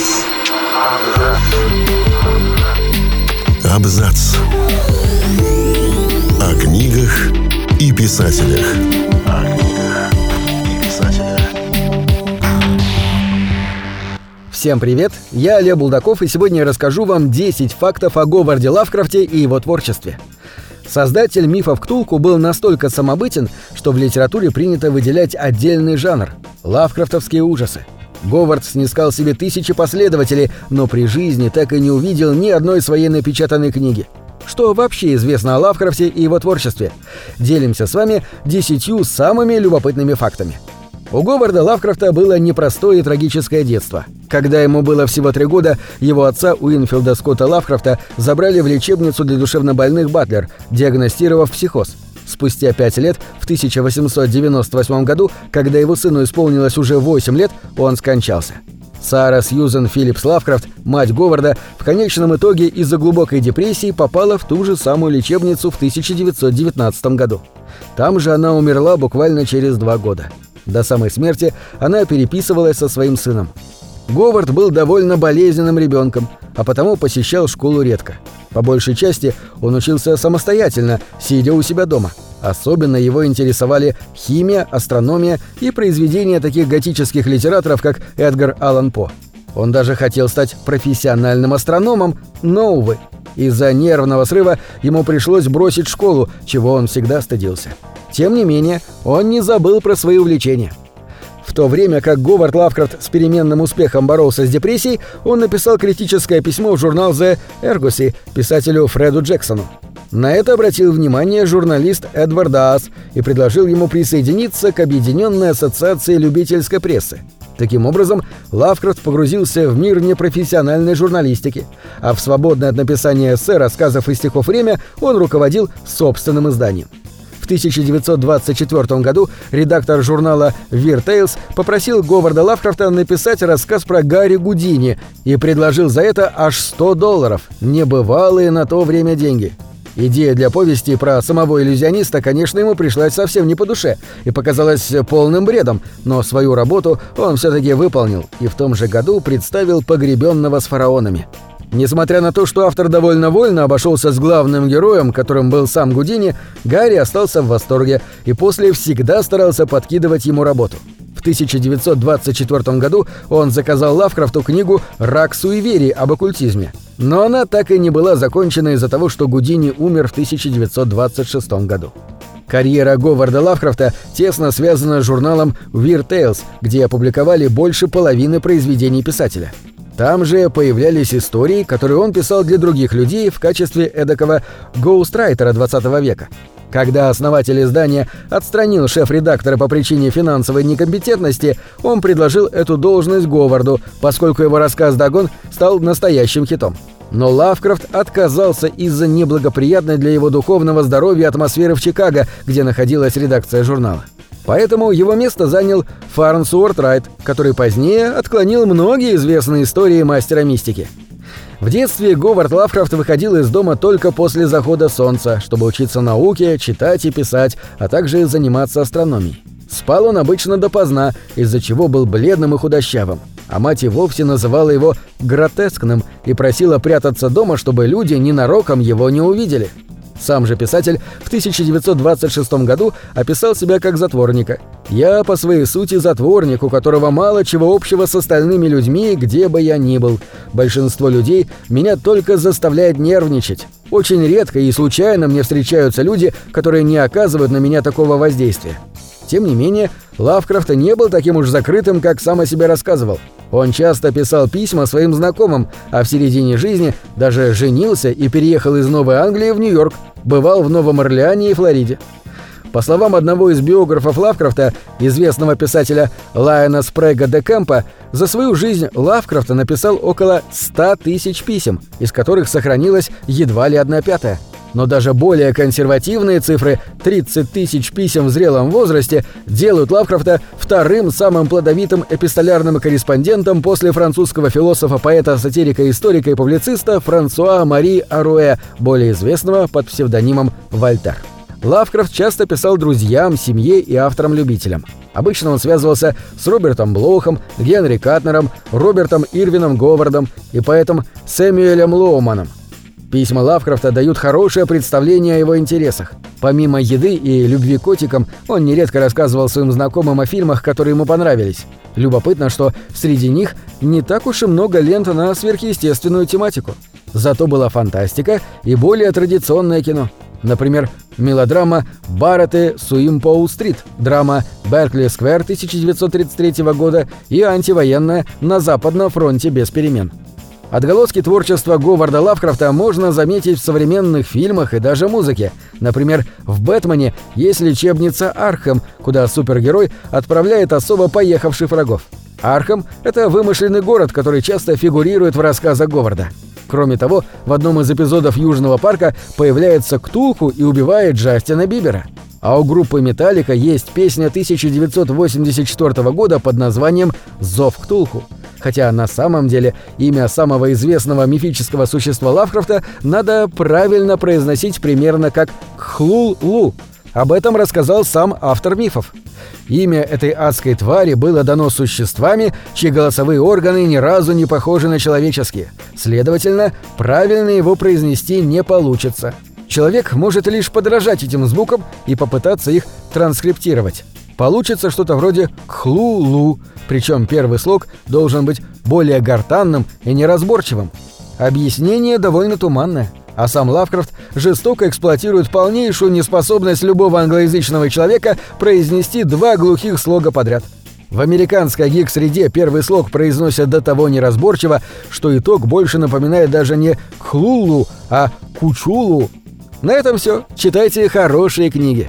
Абзац. Абзац. О книгах и писателях. О книгах и писателях. Всем привет, я Олег Булдаков и сегодня я расскажу вам 10 фактов о Говарде Лавкрафте и его творчестве. Создатель мифов Ктулку был настолько самобытен, что в литературе принято выделять отдельный жанр – лавкрафтовские ужасы. Говард снискал себе тысячи последователей, но при жизни так и не увидел ни одной своей напечатанной книги. Что вообще известно о Лавкрафте и его творчестве? Делимся с вами десятью самыми любопытными фактами – у Говарда Лавкрафта было непростое и трагическое детство. Когда ему было всего три года, его отца Уинфилда Скотта Лавкрафта забрали в лечебницу для душевнобольных Батлер, диагностировав психоз. Спустя пять лет, в 1898 году, когда его сыну исполнилось уже 8 лет, он скончался. Сара Сьюзен Филлипс Лавкрафт, мать Говарда, в конечном итоге из-за глубокой депрессии попала в ту же самую лечебницу в 1919 году. Там же она умерла буквально через два года. До самой смерти она переписывалась со своим сыном. Говард был довольно болезненным ребенком, а потому посещал школу редко. По большей части он учился самостоятельно, сидя у себя дома. Особенно его интересовали химия, астрономия и произведения таких готических литераторов, как Эдгар Аллан По. Он даже хотел стать профессиональным астрономом, но, увы, из-за нервного срыва ему пришлось бросить школу, чего он всегда стыдился. Тем не менее, он не забыл про свои увлечения. В то время как Говард Лавкрафт с переменным успехом боролся с депрессией, он написал критическое письмо в журнал The Ergosy писателю Фреду Джексону. На это обратил внимание журналист Эдвард Аас и предложил ему присоединиться к Объединенной ассоциации любительской прессы. Таким образом, Лавкрафт погрузился в мир непрофессиональной журналистики, а в свободное от написания эссе, рассказов и стихов время он руководил собственным изданием. В 1924 году редактор журнала Weird Tales попросил Говарда Лавкрафта написать рассказ про Гарри Гудини и предложил за это аж 100 долларов, небывалые на то время деньги – Идея для повести про самого иллюзиониста, конечно, ему пришлась совсем не по душе и показалась полным бредом, но свою работу он все-таки выполнил и в том же году представил погребенного с фараонами. Несмотря на то, что автор довольно вольно обошелся с главным героем, которым был сам Гудини, Гарри остался в восторге и после всегда старался подкидывать ему работу. В 1924 году он заказал Лавкрафту книгу «Рак суеверий об оккультизме». Но она так и не была закончена из-за того, что Гудини умер в 1926 году. Карьера Говарда Лавкрафта тесно связана с журналом Weird Tales, где опубликовали больше половины произведений писателя. Там же появлялись истории, которые он писал для других людей в качестве эдакого гоустрайтера 20 века. Когда основатель издания отстранил шеф-редактора по причине финансовой некомпетентности, он предложил эту должность Говарду, поскольку его рассказ «Дагон» стал настоящим хитом. Но Лавкрафт отказался из-за неблагоприятной для его духовного здоровья атмосферы в Чикаго, где находилась редакция журнала. Поэтому его место занял Фарнс Уортрайт, который позднее отклонил многие известные истории мастера мистики. В детстве Говард Лавкрафт выходил из дома только после захода солнца, чтобы учиться науке, читать и писать, а также заниматься астрономией. Спал он обычно допоздна, из-за чего был бледным и худощавым, а мать и вовсе называла его гротескным и просила прятаться дома, чтобы люди ненароком его не увидели. Сам же писатель в 1926 году описал себя как затворника. «Я по своей сути затворник, у которого мало чего общего с остальными людьми, где бы я ни был. Большинство людей меня только заставляет нервничать. Очень редко и случайно мне встречаются люди, которые не оказывают на меня такого воздействия». Тем не менее, Лавкрафт не был таким уж закрытым, как сам о себе рассказывал. Он часто писал письма своим знакомым, а в середине жизни даже женился и переехал из Новой Англии в Нью-Йорк, бывал в Новом Орлеане и Флориде. По словам одного из биографов Лавкрафта, известного писателя Лайона Спрега де Кэмпа, за свою жизнь Лавкрафта написал около 100 тысяч писем, из которых сохранилось едва ли одна пятая. Но даже более консервативные цифры 30 тысяч писем в зрелом возрасте делают Лавкрафта вторым самым плодовитым эпистолярным корреспондентом после французского философа, поэта, сатирика, историка и публициста Франсуа Мари Аруэ, более известного под псевдонимом Вольтер. Лавкрафт часто писал друзьям, семье и авторам-любителям. Обычно он связывался с Робертом Блохом, Генри Катнером, Робертом Ирвином Говардом и поэтом Сэмюэлем Лоуманом. Письма Лавкрафта дают хорошее представление о его интересах. Помимо еды и любви к котикам, он нередко рассказывал своим знакомым о фильмах, которые ему понравились. Любопытно, что среди них не так уж и много лент на сверхъестественную тематику. Зато была фантастика и более традиционное кино. Например, мелодрама «Барретты Суимпоу-стрит», драма «Беркли Сквер» 1933 года и антивоенная «На Западном фронте без перемен». Отголоски творчества Говарда Лавкрафта можно заметить в современных фильмах и даже музыке. Например, в «Бэтмене» есть лечебница Архем, куда супергерой отправляет особо поехавших врагов. Архем — это вымышленный город, который часто фигурирует в рассказах Говарда. Кроме того, в одном из эпизодов Южного парка появляется Ктулху и убивает Джастина Бибера. А у группы «Металлика» есть песня 1984 года под названием «Зов Ктулху» хотя на самом деле имя самого известного мифического существа Лавкрафта надо правильно произносить примерно как Хлул-Лу. Об этом рассказал сам автор мифов. Имя этой адской твари было дано существами, чьи голосовые органы ни разу не похожи на человеческие. Следовательно, правильно его произнести не получится. Человек может лишь подражать этим звукам и попытаться их транскриптировать. Получится что-то вроде «хлу-лу», причем первый слог должен быть более гортанным и неразборчивым. Объяснение довольно туманное, а сам Лавкрафт жестоко эксплуатирует полнейшую неспособность любого англоязычного человека произнести два глухих слога подряд. В американской гик-среде первый слог произносят до того неразборчиво, что итог больше напоминает даже не «хлулу», а «кучулу». На этом все. Читайте хорошие книги.